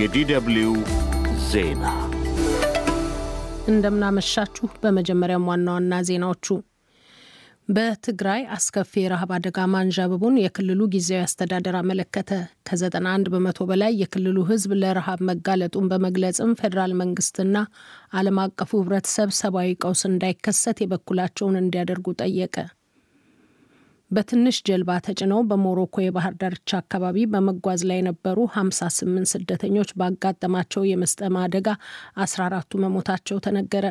የዲደብሊው ዜና እንደምናመሻችሁ። በመጀመሪያም ዋና ዋና ዜናዎቹ በትግራይ አስከፊ የረሃብ አደጋ ማንዣበቡን የክልሉ ጊዜያዊ አስተዳደር አመለከተ። ከ91 በመቶ በላይ የክልሉ ሕዝብ ለረሃብ መጋለጡን በመግለጽም ፌዴራል መንግስትና ዓለም አቀፉ ሕብረተሰብ ሰብአዊ ቀውስ እንዳይከሰት የበኩላቸውን እንዲያደርጉ ጠየቀ። በትንሽ ጀልባ ተጭነው በሞሮኮ የባህር ዳርቻ አካባቢ በመጓዝ ላይ የነበሩ 58 ስደተኞች ባጋጠማቸው የመስጠም አደጋ 14ቱ መሞታቸው ተነገረ።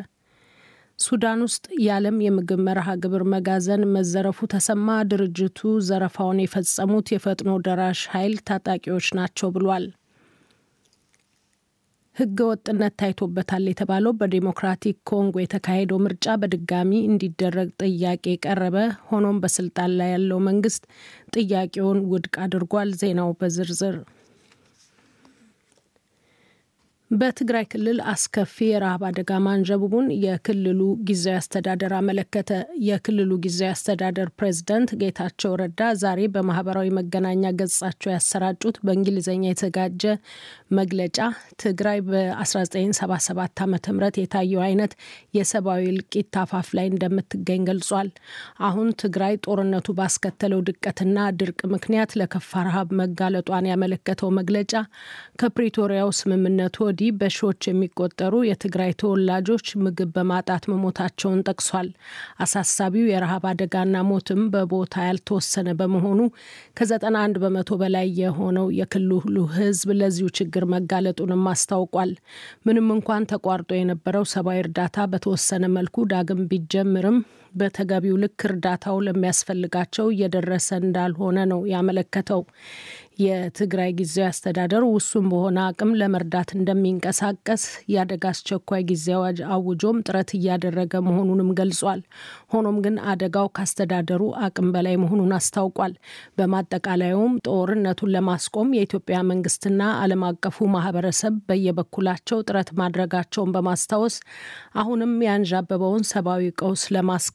ሱዳን ውስጥ የዓለም የምግብ መርሃ ግብር መጋዘን መዘረፉ ተሰማ። ድርጅቱ ዘረፋውን የፈጸሙት የፈጥኖ ደራሽ ኃይል ታጣቂዎች ናቸው ብሏል። ሕገ ወጥነት ታይቶበታል የተባለው በዴሞክራቲክ ኮንጎ የተካሄደው ምርጫ በድጋሚ እንዲደረግ ጥያቄ ቀረበ። ሆኖም በስልጣን ላይ ያለው መንግስት ጥያቄውን ውድቅ አድርጓል። ዜናው በዝርዝር በትግራይ ክልል አስከፊ የረሃብ አደጋ ማንዣበቡን የክልሉ ጊዜያዊ አስተዳደር አመለከተ። የክልሉ ጊዜያዊ አስተዳደር ፕሬዝዳንት ጌታቸው ረዳ ዛሬ በማህበራዊ መገናኛ ገጻቸው ያሰራጩት በእንግሊዝኛ የተዘጋጀ መግለጫ ትግራይ በ1977 ዓ ም የታየው አይነት የሰብአዊ እልቂት አፋፍ ላይ እንደምትገኝ ገልጿል። አሁን ትግራይ ጦርነቱ ባስከተለው ድቀትና ድርቅ ምክንያት ለከፋ ረሃብ መጋለጧን ያመለከተው መግለጫ ከፕሪቶሪያው ስምምነቱ ወዲህ በሺዎች የሚቆጠሩ የትግራይ ተወላጆች ምግብ በማጣት መሞታቸውን ጠቅሷል። አሳሳቢው የረሃብ አደጋና ሞትም በቦታ ያልተወሰነ በመሆኑ ከ91 በመቶ በላይ የሆነው የክልሉ ሕዝብ ለዚሁ ችግር መጋለጡንም አስታውቋል። ምንም እንኳን ተቋርጦ የነበረው ሰብአዊ እርዳታ በተወሰነ መልኩ ዳግም ቢጀምርም በተገቢው ልክ እርዳታው ለሚያስፈልጋቸው እየደረሰ እንዳልሆነ ነው ያመለከተው። የትግራይ ጊዜያዊ አስተዳደር ውሱን በሆነ አቅም ለመርዳት እንደሚንቀሳቀስ የአደጋ አስቸኳይ ጊዜ አዋጅ አውጆም ጥረት እያደረገ መሆኑንም ገልጿል። ሆኖም ግን አደጋው ካስተዳደሩ አቅም በላይ መሆኑን አስታውቋል። በማጠቃለያውም ጦርነቱን ለማስቆም የኢትዮጵያ መንግስትና ዓለም አቀፉ ማህበረሰብ በየበኩላቸው ጥረት ማድረጋቸውን በማስታወስ አሁንም ያንዣበበውን ሰብአዊ ቀውስ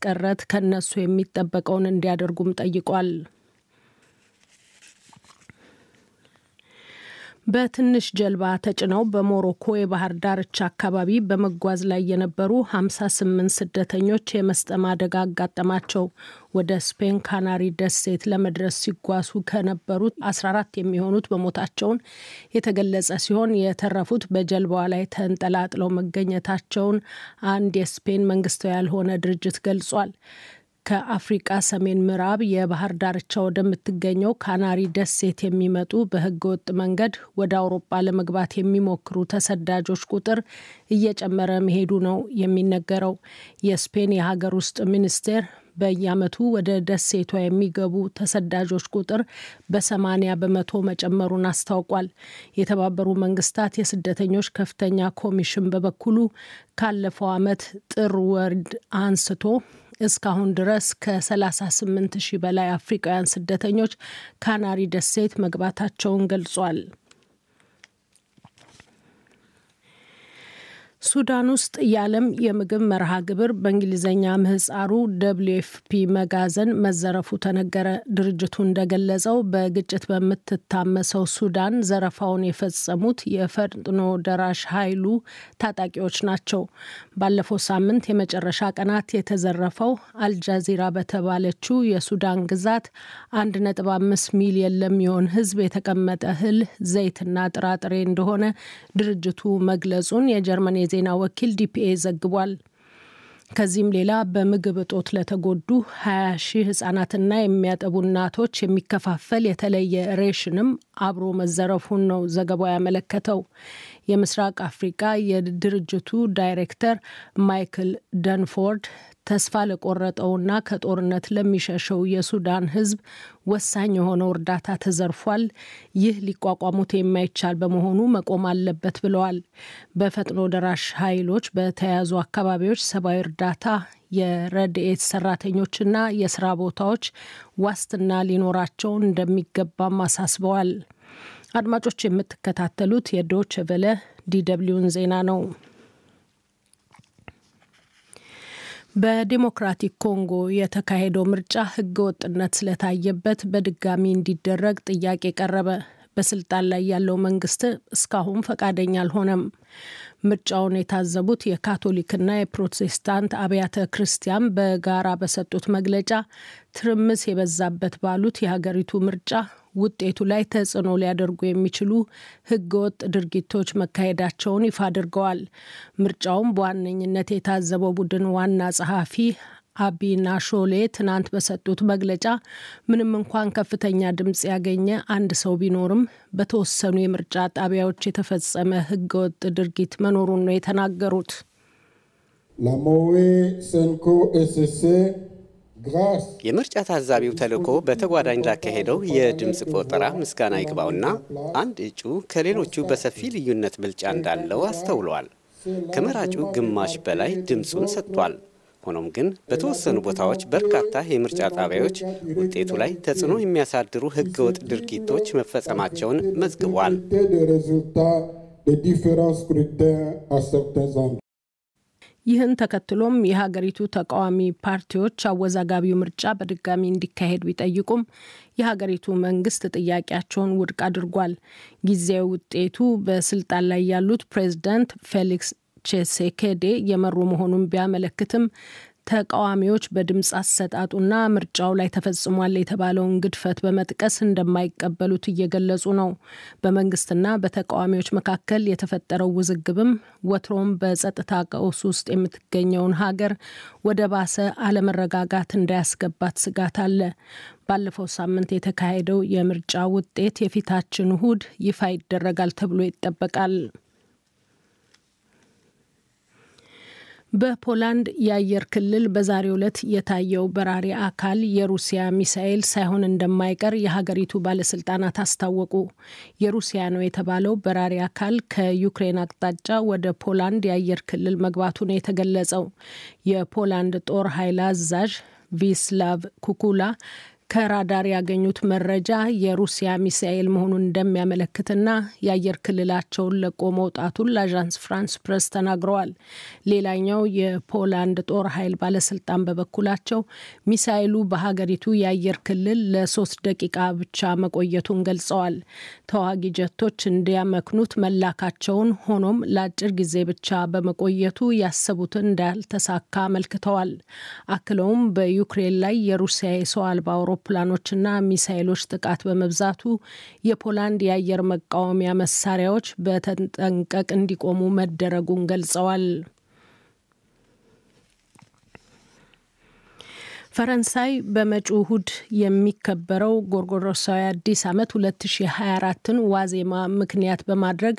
ለማስቀረት ከነሱ የሚጠበቀውን እንዲያደርጉም ጠይቋል። በትንሽ ጀልባ ተጭነው በሞሮኮ የባህር ዳርቻ አካባቢ በመጓዝ ላይ የነበሩ 58 ስደተኞች የመስጠም አደጋ አጋጠማቸው። ወደ ስፔን ካናሪ ደሴት ለመድረስ ሲጓዙ ከነበሩት 14 የሚሆኑት በሞታቸውን የተገለጸ ሲሆን የተረፉት በጀልባዋ ላይ ተንጠላጥለው መገኘታቸውን አንድ የስፔን መንግስታዊ ያልሆነ ድርጅት ገልጿል። ከአፍሪቃ ሰሜን ምዕራብ የባህር ዳርቻ ወደምትገኘው ካናሪ ደሴት የሚመጡ በህገ ወጥ መንገድ ወደ አውሮፓ ለመግባት የሚሞክሩ ተሰዳጆች ቁጥር እየጨመረ መሄዱ ነው የሚነገረው። የስፔን የሀገር ውስጥ ሚኒስቴር በየዓመቱ ወደ ደሴቷ የሚገቡ ተሰዳጆች ቁጥር በሰማኒያ በመቶ መጨመሩን አስታውቋል። የተባበሩ መንግስታት የስደተኞች ከፍተኛ ኮሚሽን በበኩሉ ካለፈው ዓመት ጥር ወር አንስቶ እስካሁን ድረስ ከ38 ሺህ በላይ አፍሪካውያን ስደተኞች ካናሪ ደሴት መግባታቸውን ገልጿል። ሱዳን ውስጥ የዓለም የምግብ መርሃ ግብር በእንግሊዝኛ ምህጻሩ WF መጋዘን መዘረፉ ተነገረ። ድርጅቱ እንደገለጸው በግጭት በምትታመሰው ሱዳን ዘረፋውን የፈጸሙት የፈጥኖ ደራሽ ኃይሉ ታጣቂዎች ናቸው። ባለፈው ሳምንት የመጨረሻ ቀናት የተዘረፈው አልጃዚራ በተባለችው የሱዳን ግዛት 1.5 ሚሊየን ለሚሆን ሕዝብ የተቀመጠ እህል፣ ዘይትና ጥራጥሬ እንደሆነ ድርጅቱ መግለጹን የጀርመን የዜና ወኪል ዲፒኤ ዘግቧል። ከዚህም ሌላ በምግብ እጦት ለተጎዱ 20 ሺህ ህጻናትና የሚያጠቡ እናቶች የሚከፋፈል የተለየ ሬሽንም አብሮ መዘረፉን ነው ዘገባው ያመለከተው። የምስራቅ አፍሪካ የድርጅቱ ዳይሬክተር ማይክል ደንፎርድ ተስፋ ለቆረጠውና ከጦርነት ለሚሸሸው የሱዳን ህዝብ ወሳኝ የሆነው እርዳታ ተዘርፏል። ይህ ሊቋቋሙት የማይቻል በመሆኑ መቆም አለበት ብለዋል። በፈጥኖ ደራሽ ኃይሎች በተያዙ አካባቢዎች ሰብአዊ እርዳታ፣ የረድኤት ሰራተኞችና የስራ ቦታዎች ዋስትና ሊኖራቸው እንደሚገባም አሳስበዋል። አድማጮች የምትከታተሉት የዶቼ ቬለ DW ን ዜና ነው። በዲሞክራቲክ ኮንጎ የተካሄደው ምርጫ ህገ ወጥነት ስለታየበት በድጋሚ እንዲደረግ ጥያቄ ቀረበ። በስልጣን ላይ ያለው መንግስት እስካሁን ፈቃደኛ አልሆነም። ምርጫውን የታዘቡት የካቶሊክና የፕሮቴስታንት አብያተ ክርስቲያን በጋራ በሰጡት መግለጫ ትርምስ የበዛበት ባሉት የሀገሪቱ ምርጫ ውጤቱ ላይ ተጽዕኖ ሊያደርጉ የሚችሉ ህገወጥ ድርጊቶች መካሄዳቸውን ይፋ አድርገዋል። ምርጫውም በዋነኝነት የታዘበው ቡድን ዋና ጸሐፊ አቢና ሾሌ ትናንት በሰጡት መግለጫ ምንም እንኳን ከፍተኛ ድምፅ ያገኘ አንድ ሰው ቢኖርም በተወሰኑ የምርጫ ጣቢያዎች የተፈጸመ ህገወጥ ድርጊት መኖሩን ነው የተናገሩት። የምርጫ ታዛቢው ተልዕኮ በተጓዳኝ ላካሄደው የድምፅ ቆጠራ ምስጋና ይግባውና አንድ እጩ ከሌሎቹ በሰፊ ልዩነት ብልጫ እንዳለው አስተውሏል። ከመራጩ ግማሽ በላይ ድምፁን ሰጥቷል። ሆኖም ግን በተወሰኑ ቦታዎች በርካታ የምርጫ ጣቢያዎች ውጤቱ ላይ ተጽዕኖ የሚያሳድሩ ህገወጥ ድርጊቶች መፈጸማቸውን መዝግቧል። ይህን ተከትሎም የሀገሪቱ ተቃዋሚ ፓርቲዎች አወዛጋቢው ምርጫ በድጋሚ እንዲካሄድ ቢጠይቁም የሀገሪቱ መንግስት ጥያቄያቸውን ውድቅ አድርጓል። ጊዜያዊ ውጤቱ በስልጣን ላይ ያሉት ፕሬዝዳንት ፌሊክስ ቼሴኬዴ የመሩ መሆኑን ቢያመለክትም ተቃዋሚዎች በድምፅ አሰጣጡና ምርጫው ላይ ተፈጽሟል የተባለውን ግድፈት በመጥቀስ እንደማይቀበሉት እየገለጹ ነው። በመንግስትና በተቃዋሚዎች መካከል የተፈጠረው ውዝግብም ወትሮም በጸጥታ ቀውስ ውስጥ የምትገኘውን ሀገር ወደ ባሰ አለመረጋጋት እንዳያስገባት ስጋት አለ። ባለፈው ሳምንት የተካሄደው የምርጫ ውጤት የፊታችን እሁድ ይፋ ይደረጋል ተብሎ ይጠበቃል። በፖላንድ የአየር ክልል በዛሬው ዕለት የታየው በራሪ አካል የሩሲያ ሚሳኤል ሳይሆን እንደማይቀር የሀገሪቱ ባለስልጣናት አስታወቁ። የሩሲያ ነው የተባለው በራሪ አካል ከዩክሬን አቅጣጫ ወደ ፖላንድ የአየር ክልል መግባቱ ነው የተገለጸው። የፖላንድ ጦር ኃይል አዛዥ ቪስላቭ ኩኩላ ከራዳር ያገኙት መረጃ የሩሲያ ሚሳኤል መሆኑን እንደሚያመለክትና የአየር ክልላቸውን ለቆ መውጣቱን ለአዣንስ ፍራንስ ፕሬስ ተናግረዋል። ሌላኛው የፖላንድ ጦር ኃይል ባለስልጣን በበኩላቸው ሚሳኤሉ በሀገሪቱ የአየር ክልል ለሶስት ደቂቃ ብቻ መቆየቱን ገልጸዋል። ተዋጊ ጀቶች እንዲያመክኑት መላካቸውን፣ ሆኖም ለአጭር ጊዜ ብቻ በመቆየቱ ያሰቡትን እንዳልተሳካ አመልክተዋል። አክለውም በዩክሬን ላይ የሩሲያ የሰው አልባ አውሮፕላኖችና ሚሳይሎች ጥቃት በመብዛቱ የፖላንድ የአየር መቃወሚያ መሳሪያዎች በተጠንቀቅ እንዲቆሙ መደረጉን ገልጸዋል። ፈረንሳይ በመጪው እሁድ የሚከበረው ጎርጎሮሳዊ አዲስ ዓመት 2024ን ዋዜማ ምክንያት በማድረግ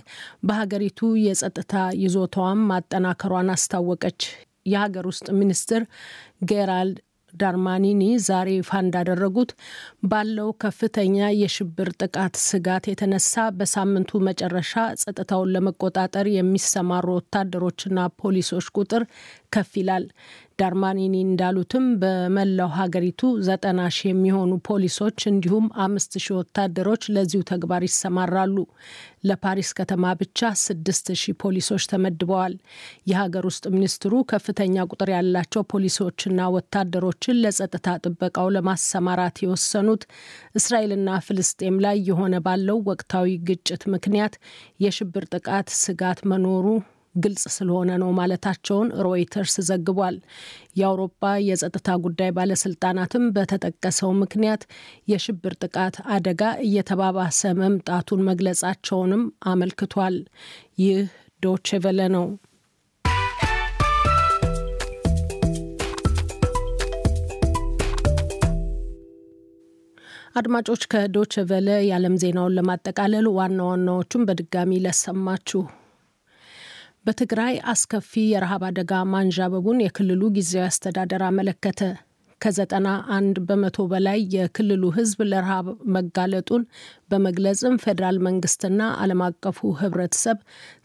በሀገሪቱ የጸጥታ ይዞታዋን ማጠናከሯን አስታወቀች። የሀገር ውስጥ ሚኒስትር ጌራልድ ዳርማኒኒ ዛሬ ይፋ እንዳደረጉት ባለው ከፍተኛ የሽብር ጥቃት ስጋት የተነሳ በሳምንቱ መጨረሻ ጸጥታውን ለመቆጣጠር የሚሰማሩ ወታደሮችና ፖሊሶች ቁጥር ከፍ ይላል። ዳርማኒኒ እንዳሉትም በመላው ሀገሪቱ ዘጠና ሺህ የሚሆኑ ፖሊሶች እንዲሁም አምስት ሺህ ወታደሮች ለዚሁ ተግባር ይሰማራሉ። ለፓሪስ ከተማ ብቻ ስድስት ሺህ ፖሊሶች ተመድበዋል። የሀገር ውስጥ ሚኒስትሩ ከፍተኛ ቁጥር ያላቸው ፖሊሶችና ወታደሮችን ለጸጥታ ጥበቃው ለማሰማራት የወሰኑት እስራኤልና ፍልስጤም ላይ የሆነ ባለው ወቅታዊ ግጭት ምክንያት የሽብር ጥቃት ስጋት መኖሩ ግልጽ ስለሆነ ነው ማለታቸውን ሮይተርስ ዘግቧል። የአውሮፓ የጸጥታ ጉዳይ ባለስልጣናትም በተጠቀሰው ምክንያት የሽብር ጥቃት አደጋ እየተባባሰ መምጣቱን መግለጻቸውንም አመልክቷል። ይህ ዶቼ ቬለ ነው። አድማጮች ከዶቼ ቬለ የዓለም ዜናውን ለማጠቃለል ዋና ዋናዎቹን በድጋሚ ለሰማችሁ። በትግራይ አስከፊ የረሃብ አደጋ ማንዣበቡን የክልሉ ጊዜያዊ አስተዳደር አመለከተ። ከዘጠና አንድ በመቶ በላይ የክልሉ ሕዝብ ለረሃብ መጋለጡን በመግለጽም ፌዴራል መንግስትና ዓለም አቀፉ ሕብረተሰብ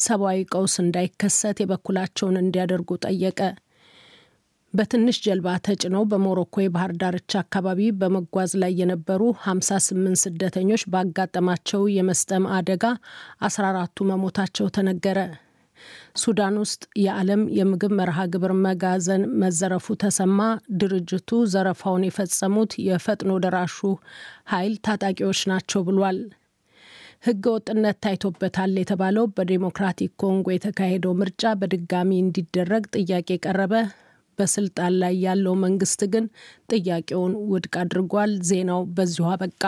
ሰብአዊ ቀውስ እንዳይከሰት የበኩላቸውን እንዲያደርጉ ጠየቀ። በትንሽ ጀልባ ተጭነው በሞሮኮ የባህር ዳርቻ አካባቢ በመጓዝ ላይ የነበሩ 58 ስደተኞች ባጋጠማቸው የመስጠም አደጋ 14ቱ መሞታቸው ተነገረ። ሱዳን ውስጥ የዓለም የምግብ መርሃ ግብር መጋዘን መዘረፉ ተሰማ። ድርጅቱ ዘረፋውን የፈጸሙት የፈጥኖ ደራሹ ኃይል ታጣቂዎች ናቸው ብሏል። ሕገ ወጥነት ታይቶበታል የተባለው በዴሞክራቲክ ኮንጎ የተካሄደው ምርጫ በድጋሚ እንዲደረግ ጥያቄ ቀረበ። በስልጣን ላይ ያለው መንግስት ግን ጥያቄውን ውድቅ አድርጓል። ዜናው በዚሁ አበቃ።